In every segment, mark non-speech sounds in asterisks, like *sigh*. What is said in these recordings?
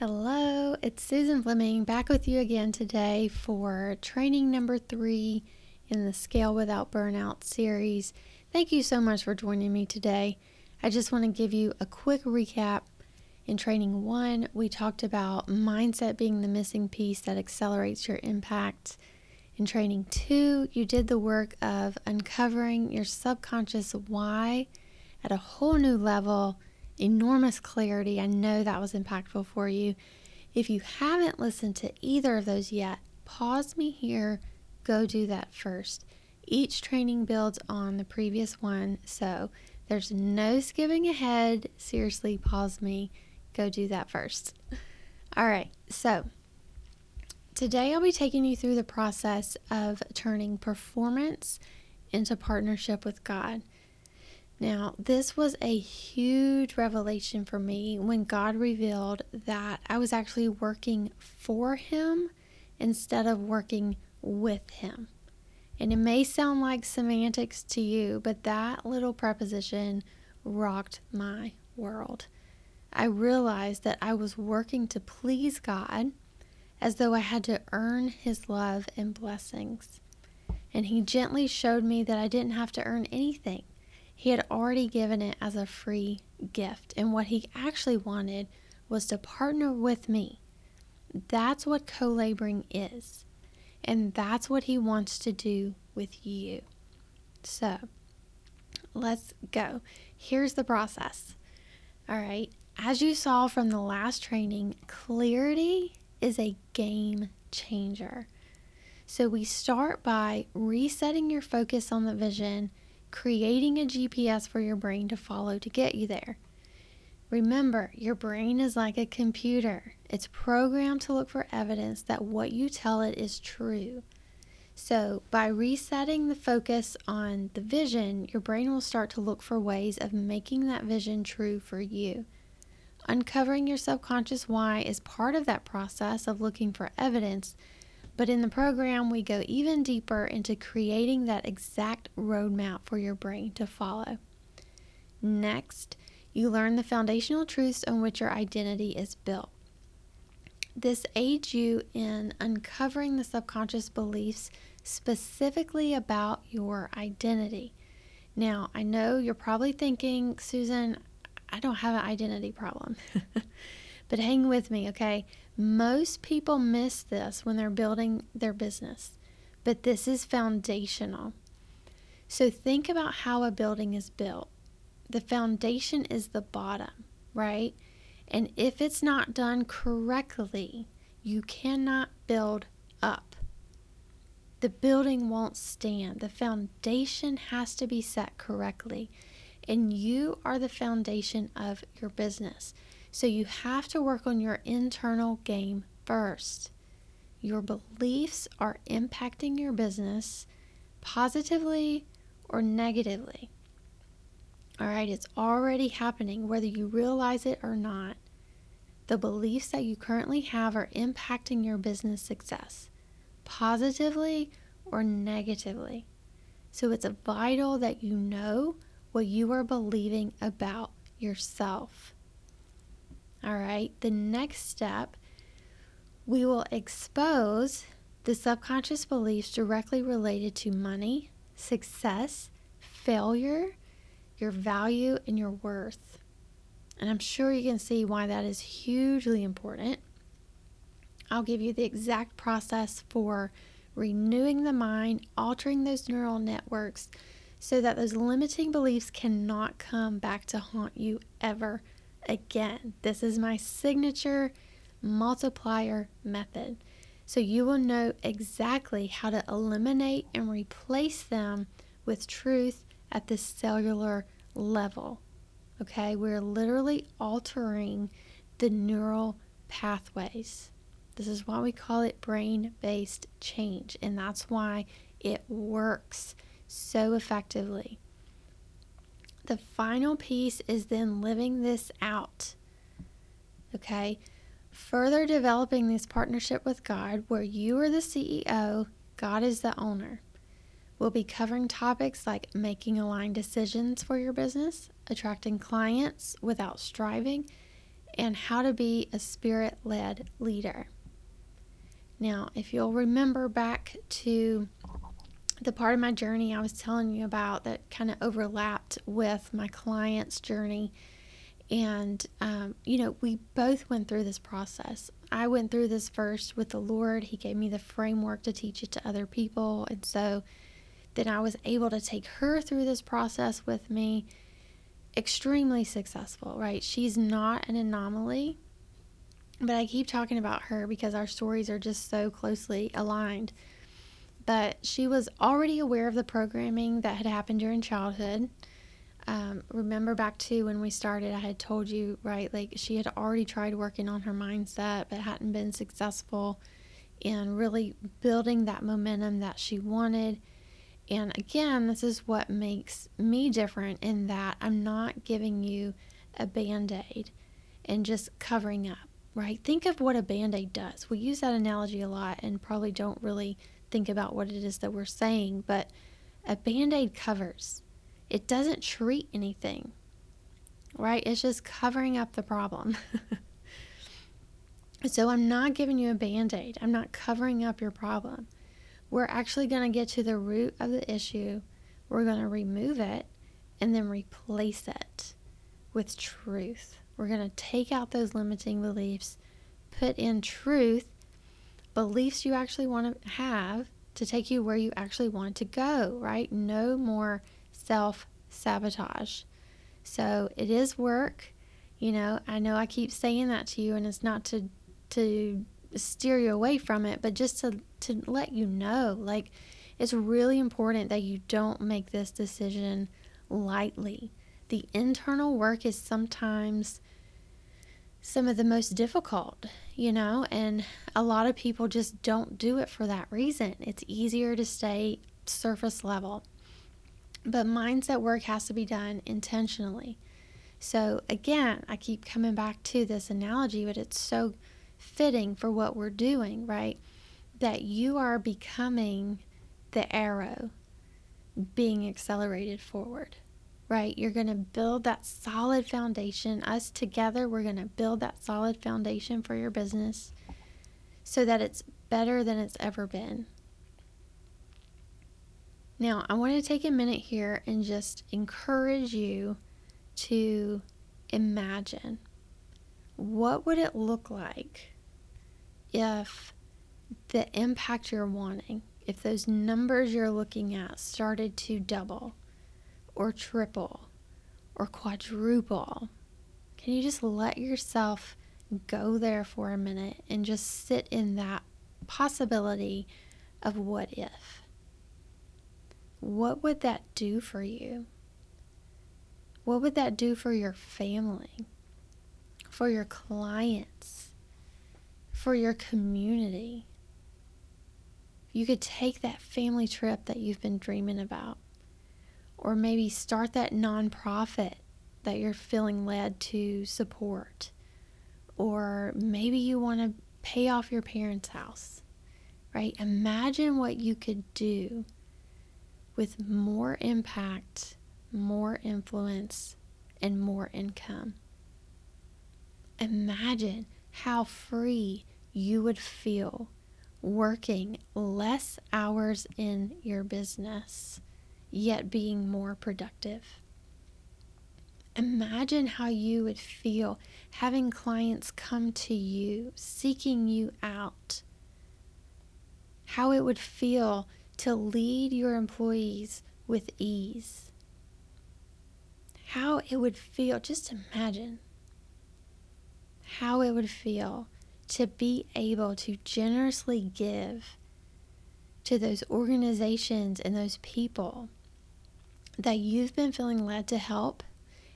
Hello, it's Susan Fleming back with you again today for training number three in the Scale Without Burnout series. Thank you so much for joining me today. I just want to give you a quick recap. In training one, we talked about mindset being the missing piece that accelerates your impact. In training two, you did the work of uncovering your subconscious why at a whole new level enormous clarity. I know that was impactful for you. If you haven't listened to either of those yet, pause me here, go do that first. Each training builds on the previous one, so there's no skipping ahead. Seriously, pause me, go do that first. All right, so today I'll be taking you through the process of turning performance into partnership with God. Now, this was a huge revelation for me when God revealed that I was actually working for Him instead of working with Him. And it may sound like semantics to you, but that little preposition rocked my world. I realized that I was working to please God as though I had to earn His love and blessings. And He gently showed me that I didn't have to earn anything. He had already given it as a free gift. And what he actually wanted was to partner with me. That's what co laboring is. And that's what he wants to do with you. So let's go. Here's the process. All right. As you saw from the last training, clarity is a game changer. So we start by resetting your focus on the vision creating a GPS for your brain to follow to get you there. Remember, your brain is like a computer. It's programmed to look for evidence that what you tell it is true. So, by resetting the focus on the vision, your brain will start to look for ways of making that vision true for you. Uncovering your subconscious why is part of that process of looking for evidence but in the program, we go even deeper into creating that exact roadmap for your brain to follow. Next, you learn the foundational truths on which your identity is built. This aids you in uncovering the subconscious beliefs specifically about your identity. Now, I know you're probably thinking, Susan, I don't have an identity problem. *laughs* but hang with me, okay? Most people miss this when they're building their business, but this is foundational. So think about how a building is built. The foundation is the bottom, right? And if it's not done correctly, you cannot build up. The building won't stand. The foundation has to be set correctly. And you are the foundation of your business. So you have to work on your internal game first. Your beliefs are impacting your business positively or negatively. All right, it's already happening, whether you realize it or not. The beliefs that you currently have are impacting your business success positively or negatively. So it's vital that you know what you are believing about yourself. All right, the next step, we will expose the subconscious beliefs directly related to money, success, failure, your value, and your worth. And I'm sure you can see why that is hugely important. I'll give you the exact process for renewing the mind, altering those neural networks so that those limiting beliefs cannot come back to haunt you ever again. This is my signature multiplier method. So you will know exactly how to eliminate and replace them with truth at the cellular level. Okay, we're literally altering the neural pathways. This is why we call it brain based change, and that's why it works so effectively. The final piece is then living this out. Okay. Further developing this partnership with God, where you are the CEO, God is the owner. We'll be covering topics like making aligned decisions for your business, attracting clients without striving, and how to be a spirit led leader. Now, if you'll remember back to the part of my journey I was telling you about that kind of overlapped with my client's journey. And, um, you know, we both went through this process. I went through this first with the Lord. He gave me the framework to teach it to other people. And so then I was able to take her through this process with me. Extremely successful, right? She's not an anomaly. But I keep talking about her because our stories are just so closely aligned but she was already aware of the programming that had happened during childhood. Um, remember back to when we started, I had told you, right, like she had already tried working on her mindset, but hadn't been successful in really building that momentum that she wanted. And again, this is what makes me different in that I'm not giving you a band aid and just covering up, right? Think of what a band aid does. We use that analogy a lot and probably don't really think about what it is that we're saying, but a band aid covers, it doesn't treat anything, right? It's just covering up the problem. *laughs* so I'm not giving you a band aid, I'm not covering up your problem. We're actually going to get to the root of the issue, we're going to remove it, and then replace it with truth. We're going to take out those limiting beliefs, put in truth beliefs you actually want to have to take you where you actually want to go, right? No more self sabotage. So it is work. You know, I know I keep saying that to you and it's not to to steer you away from it, but just to to let you know like it's really important that you don't make this decision lightly. The internal work is sometimes some of the most difficult, you know, and a lot of people just don't do it for that reason. It's easier to stay surface level. But mindset work has to be done intentionally. So, again, I keep coming back to this analogy, but it's so fitting for what we're doing, right? That you are becoming the arrow being accelerated forward right? You're going to build that solid foundation. Us together, we're going to build that solid foundation for your business so that it's better than it's ever been. Now, I want to take a minute here and just encourage you to imagine what would it look like if the impact you're wanting, if those numbers you're looking at started to double or triple or quadruple. Can you just let yourself go there for a minute and just sit in that possibility of what if? What would that do for you? What would that do for your family, for your clients, for your community? You could take that family trip that you've been dreaming about or maybe start that nonprofit that you're feeling led to support. Or maybe you want to pay off your parents' house, right? Imagine what you could do with more impact, more influence, and more income. Imagine how free you would feel working less hours in your business yet being more productive. Imagine how you would feel having clients come to you, seeking you out. How it would feel to lead your employees with ease. How it would feel, just imagine how it would feel to be able to generously give to those organizations and those people that you've been feeling led to help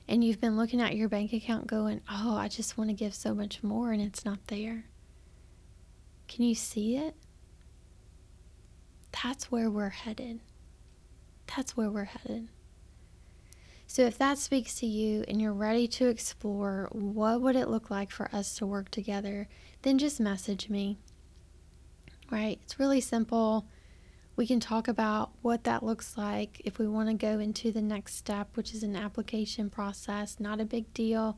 and you've been looking at your bank account going, oh, I just want to give so much more and it's not there. Can you see it? That's where we're headed. That's where we're headed. So if that speaks to you and you're ready to explore what would it look like for us to work together, then just message me. Right? It's really simple. We can talk about what that looks like if we want to go into the next step, which is an application process. Not a big deal,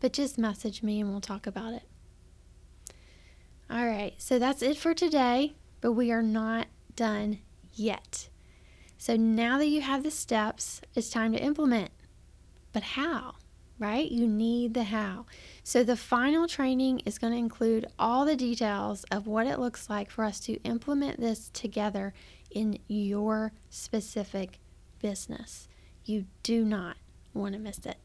but just message me and we'll talk about it. All right, so that's it for today, but we are not done yet. So now that you have the steps, it's time to implement. But how? Right? You need the how. So the final training is going to include all the details of what it looks like for us to implement this together in your specific business. You do not want to miss it.